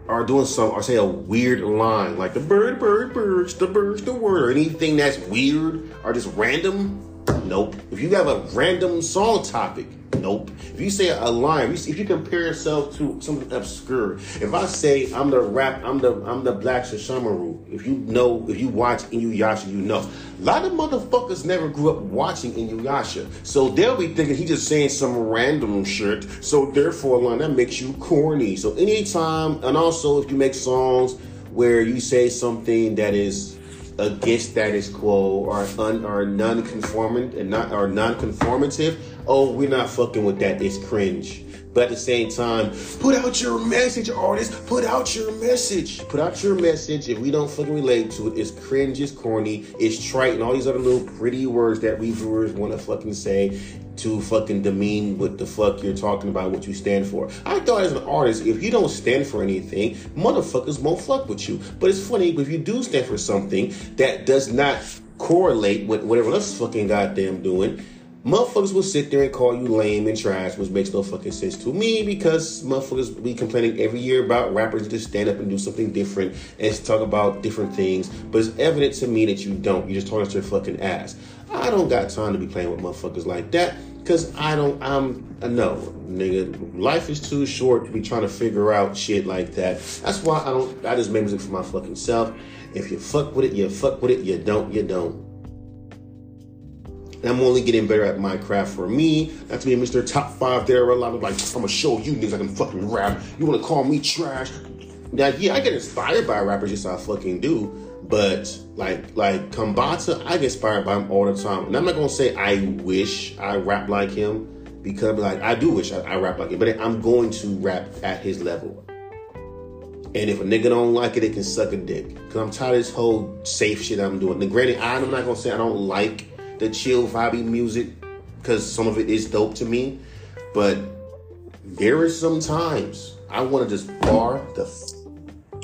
are doing some or say a weird line like the bird, bird, birds, the birds, the word, or anything that's weird or just random, nope. If you have a random song topic, nope. If you say a line, if you compare yourself to something obscure, if I say I'm the rap, I'm the I'm the Black Sesshomaru, if you know, if you watch Inuyasha, you know. A lot of motherfuckers never grew up watching Inuyasha. So they'll be thinking he just saying some random shit. So therefore, line that makes you corny. So anytime, and also if you make songs where you say something that is against status quo or un, or non-conformant and not or non-conformative, oh, we're not fucking with that. It's cringe. But at the same time, put out your message, artist. Put out your message. Put out your message. If we don't fucking relate to it, it's cringe, it's corny, it's trite, and all these other little pretty words that we viewers want to fucking say to fucking demean what the fuck you're talking about, what you stand for. I thought as an artist, if you don't stand for anything, motherfuckers won't fuck with you. But it's funny, if you do stand for something that does not correlate with whatever else fucking goddamn doing, motherfuckers will sit there and call you lame and trash, which makes no fucking sense to me because motherfuckers be complaining every year about rappers to stand up and do something different and talk about different things. But it's evident to me that you don't. You just talk out your fucking ass. I don't got time to be playing with motherfuckers like that. Cause I don't, I'm, uh, no, nigga, life is too short to be trying to figure out shit like that. That's why I don't, I just make music for my fucking self. If you fuck with it, you fuck with it. You don't, you don't. And I'm only getting better at my craft for me. Not to be Mr. Top 5 there. Are a lot of like, I'm gonna show you niggas I can fucking rap. You wanna call me trash? Now, yeah, I get inspired by rappers, just I fucking do. But like like Kombata, I get inspired by him all the time. And I'm not gonna say I wish I rap like him because like I do wish I, I rap like him, but I'm going to rap at his level. And if a nigga don't like it, it can suck a dick. Cause I'm tired of this whole safe shit I'm doing. And granted, I'm not gonna say I don't like the chill vibey music because some of it is dope to me. But there is some times I want to just bar the f-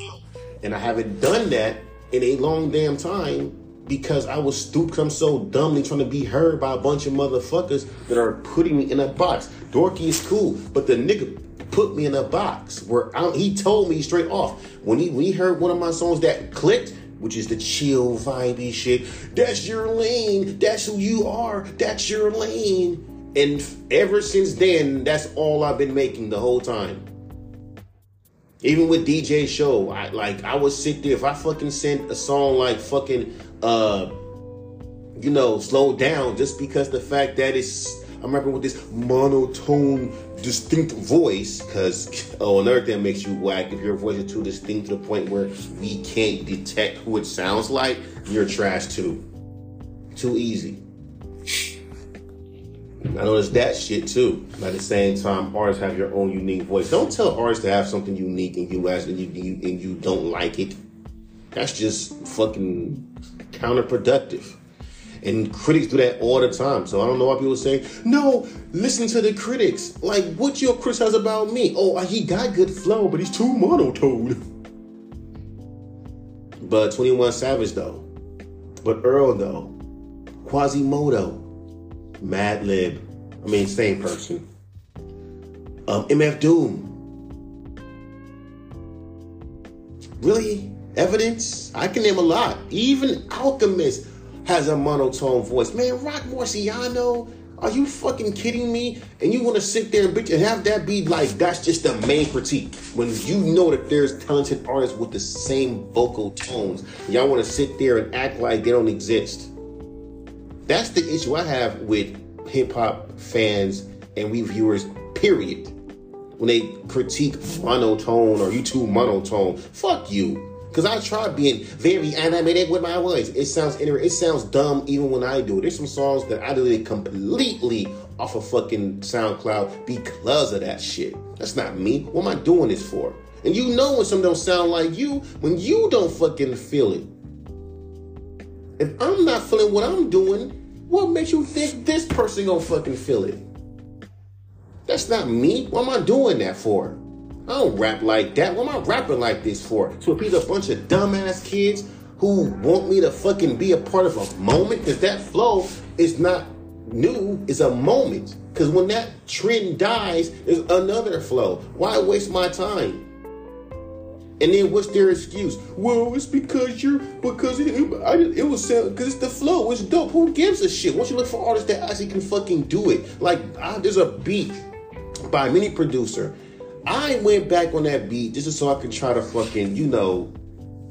and I haven't done that in a long damn time because I was stupid. I'm so dumbly trying to be heard by a bunch of motherfuckers that are putting me in a box. Dorky is cool, but the nigga put me in a box where I, he told me straight off when he when he heard one of my songs that clicked which is the chill, vibey shit. That's your lane. That's who you are. That's your lane. And ever since then, that's all I've been making the whole time. Even with DJ Show, I like I would sit there if I fucking sent a song like fucking uh you know, slow down just because the fact that it's I'm rapping with this monotone, distinct voice. Cause oh, another thing that makes you whack if your voice is too distinct to the point where we can't detect who it sounds like. You're trash too. Too easy. I noticed that shit too. At the same time, artists have your own unique voice. Don't tell artists to have something unique in you as and you, you and you don't like it. That's just fucking counterproductive. And critics do that all the time. So I don't know why people say, no, listen to the critics. Like, what your criticize about me? Oh, he got good flow, but he's too monotone. *laughs* But 21 Savage, though. But Earl, though. Quasimoto. Madlib. I mean, same person. Um, MF Doom. Really? Evidence? I can name a lot. Even Alchemist has a monotone voice. Man, Rock Marciano, are you fucking kidding me? And you want to sit there and bitch and have that be like that's just the main critique when you know that there's talented artists with the same vocal tones. Y'all want to sit there and act like they don't exist. That's the issue I have with hip hop fans and reviewers. Period. When they critique monotone or you too monotone, fuck you. Cause I try being very animated with my voice. It sounds it sounds dumb even when I do it. There's some songs that I deleted completely off of fucking SoundCloud because of that shit. That's not me. What am I doing this for? And you know when something don't sound like you, when you don't fucking feel it. If I'm not feeling what I'm doing, what makes you think this person gonna fucking feel it? That's not me. What am I doing that for? I don't rap like that. What am I rapping like this for? To appease a bunch of dumbass kids who want me to fucking be a part of a moment? Because that flow is not new, it's a moment. Because when that trend dies, there's another flow. Why waste my time? And then what's their excuse? Well, it's because you're because it, it, I, it was because it's the flow. It's dope. Who gives a shit? Once you look for artists that actually can fucking do it, like there's a beat by a mini producer I went back on that beat just so I could try to fucking, you know,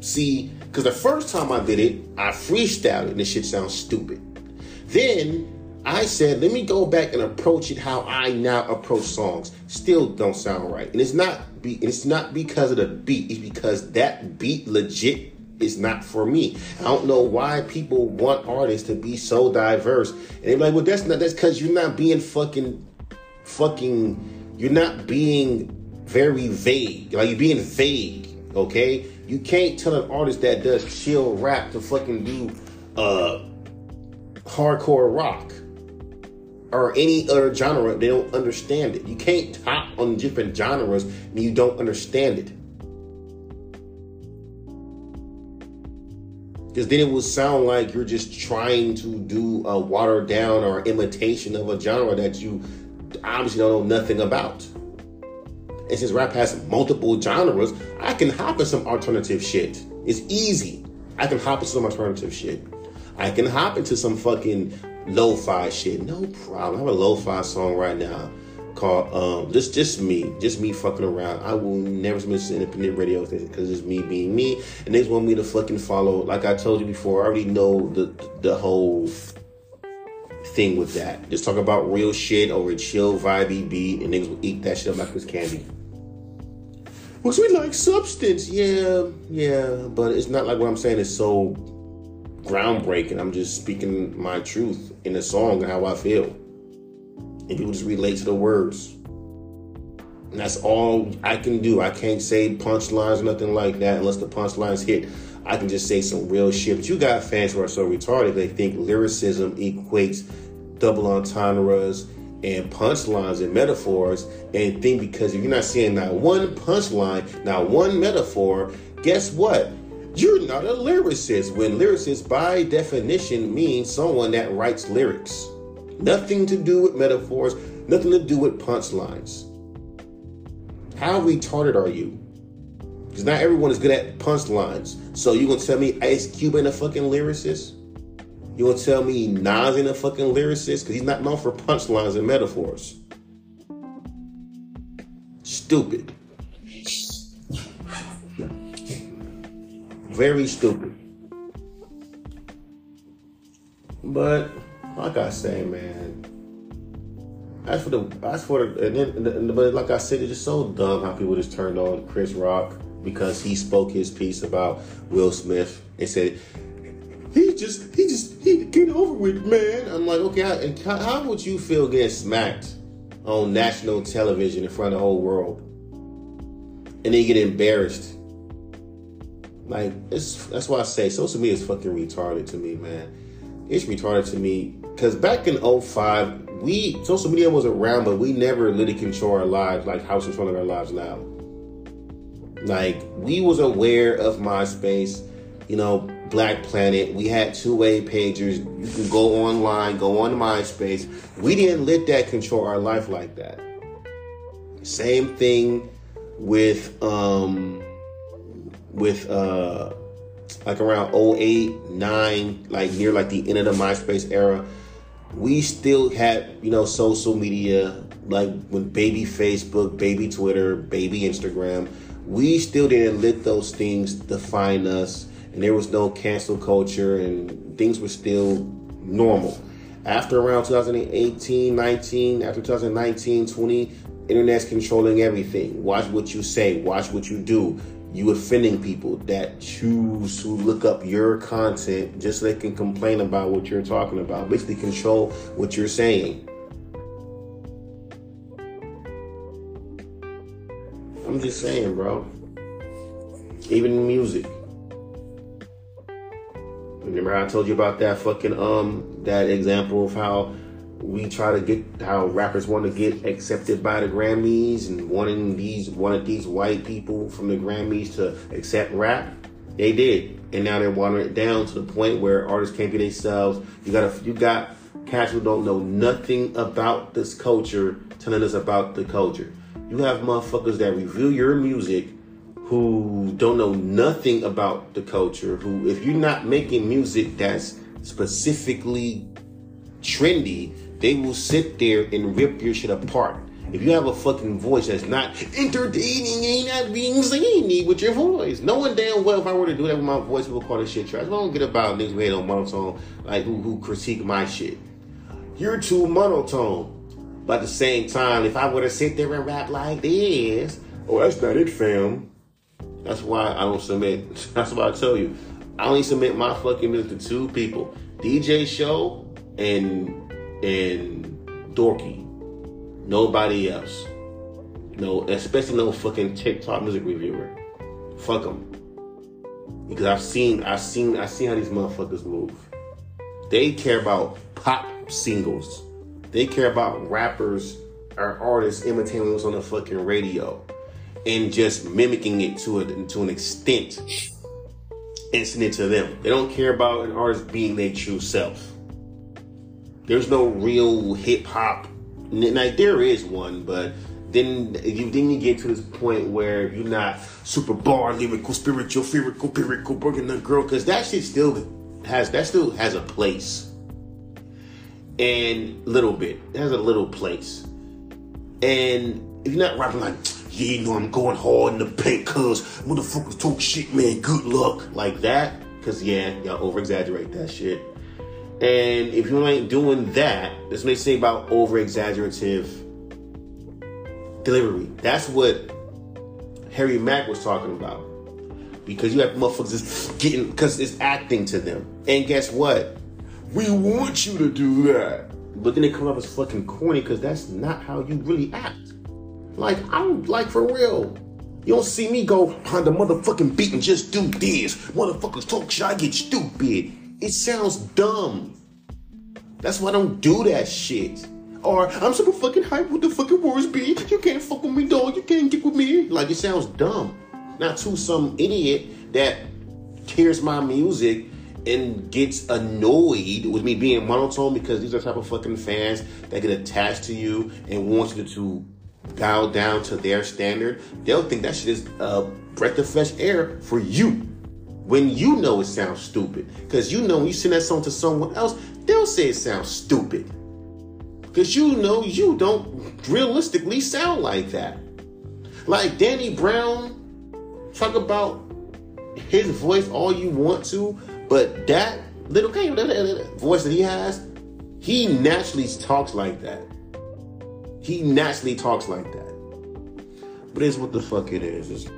see. Because the first time I did it, I freestyled it and this shit sounds stupid. Then I said, let me go back and approach it how I now approach songs. Still don't sound right. And it's not be it's not because of the beat, it's because that beat legit is not for me. I don't know why people want artists to be so diverse. And they're like, well, that's not that's because you're not being fucking fucking you're not being very vague. Like you're being vague, okay? You can't tell an artist that does chill rap to fucking do uh hardcore rock or any other genre. They don't understand it. You can't top on different genres and you don't understand it. Because then it will sound like you're just trying to do a watered down or imitation of a genre that you obviously don't know nothing about. And since rap has multiple genres, I can hop in some alternative shit. It's easy. I can hop into some alternative shit. I can hop into some fucking lo-fi shit. No problem. I have a lo-fi song right now called um just just me, just me fucking around. I will never miss an independent radio station because it's me being me, and they just want me to fucking follow. Like I told you before, I already know the the whole thing with that. Just talk about real shit over a chill vibey beat, and niggas will eat that shit up like it's candy. Because we like substance, yeah, yeah, but it's not like what I'm saying is so groundbreaking. I'm just speaking my truth in a song and how I feel. And people just relate to the words. And that's all I can do. I can't say punchlines nothing like that unless the punchlines hit. I can just say some real shit. But you got fans who are so retarded they think lyricism equates double entendres and punchlines and metaphors and think because if you're not seeing not one punchline, not one metaphor, guess what? You're not a lyricist. When lyricist, by definition, means someone that writes lyrics. Nothing to do with metaphors, nothing to do with punchlines. How retarded are you? Because not everyone is good at punchlines. So you gonna tell me Ice Cube ain't a fucking lyricist? You gonna tell me Nas ain't a fucking lyricist because he's not known for punchlines and metaphors? Stupid. Very stupid. But like I say, man, as for the as for the and then and, but like I said, it's just so dumb how people just turned on Chris Rock because he spoke his piece about Will Smith and said he just he just he get over with man. I'm like okay, how, how would you feel getting smacked on national television in front of the whole world and then you get embarrassed? Like it's that's why I say social media is fucking retarded to me, man. It's retarded to me because back in 05, we social media was around, but we never really control our lives like how it's controlling our lives now. Like we was aware of MySpace, you know, Black Planet. We had two-way pagers. You can go online, go on MySpace. We didn't let that control our life like that. Same thing with um with uh like around 08, 9, like near like the end of the MySpace era we still had, you know, social media like when baby Facebook, baby Twitter, baby Instagram. We still didn't let those things define us, and there was no cancel culture, and things were still normal. After around 2018, 19, after 2019, 20, internet's controlling everything. Watch what you say, watch what you do you offending people that choose to look up your content just so they can complain about what you're talking about. Basically, control what you're saying. I'm just saying, bro. Even music. Remember I told you about that fucking um that example of how we try to get how rappers want to get accepted by the Grammys and wanting these wanted these white people from the Grammys to accept rap. They did, and now they're watering it down to the point where artists can't be themselves. You got you got cats who don't know nothing about this culture telling us about the culture. You have motherfuckers that review your music who don't know nothing about the culture. Who, if you're not making music that's specifically trendy, they will sit there and rip your shit apart. If you have a fucking voice that's not entertaining, ain't not being zany with your voice. Knowing damn well if I were to do that with my voice, people call this shit trash. I don't get about niggas who hate on monotone, like who, who critique my shit. You're too monotone. But at the same time, if I were to sit there and rap like this, oh, that's not it, fam. That's why I don't submit. *laughs* That's why I tell you. I only submit my fucking music to two people. DJ Show and and Dorky. Nobody else. No, especially no fucking TikTok music reviewer. Fuck them. Because I've seen, I've seen, I've seen how these motherfuckers move. They care about pop singles. They care about rappers or artists imitating what's on the fucking radio and just mimicking it to a, to an extent it to them. They don't care about an artist being their true self. There's no real hip hop. Like there is one, but then you then you get to this point where you're not super bar lyrical, spiritual, lyrical, lyrical, burning the girl, because that shit still has that still has a place. And little bit. It has a little place. And if you're not rapping like, yeah, you know I'm going hard in the paint cause motherfuckers talk shit, man, good luck. Like that. Cause yeah, y'all over exaggerate that shit. And if you ain't doing that, what they say about over exaggerative delivery. That's what Harry Mack was talking about. Because you have motherfuckers just getting, because it's acting to them. And guess what? We want you to do that. But then they come up as fucking corny because that's not how you really act. Like, I'm like for real. You don't see me go behind the motherfucking beat and just do this. Motherfuckers talk shit, I get stupid. It sounds dumb. That's why I don't do that shit. Or I'm super fucking hype with the fucking words be. You can't fuck with me, dog. You can't get with me. Like it sounds dumb. Not to some idiot that hears my music and gets annoyed with me being monotone because these are the type of fucking fans that get attached to you and want you to bow down to their standard. They'll think that shit is a breath of fresh air for you when you know it sounds stupid. Because you know when you send that song to someone else, they'll say it sounds stupid. Because you know you don't realistically sound like that. Like Danny Brown, talk about his voice all you want to, but that little voice that he has, he naturally talks like that. He naturally talks like that. But it's what the fuck it is. It's-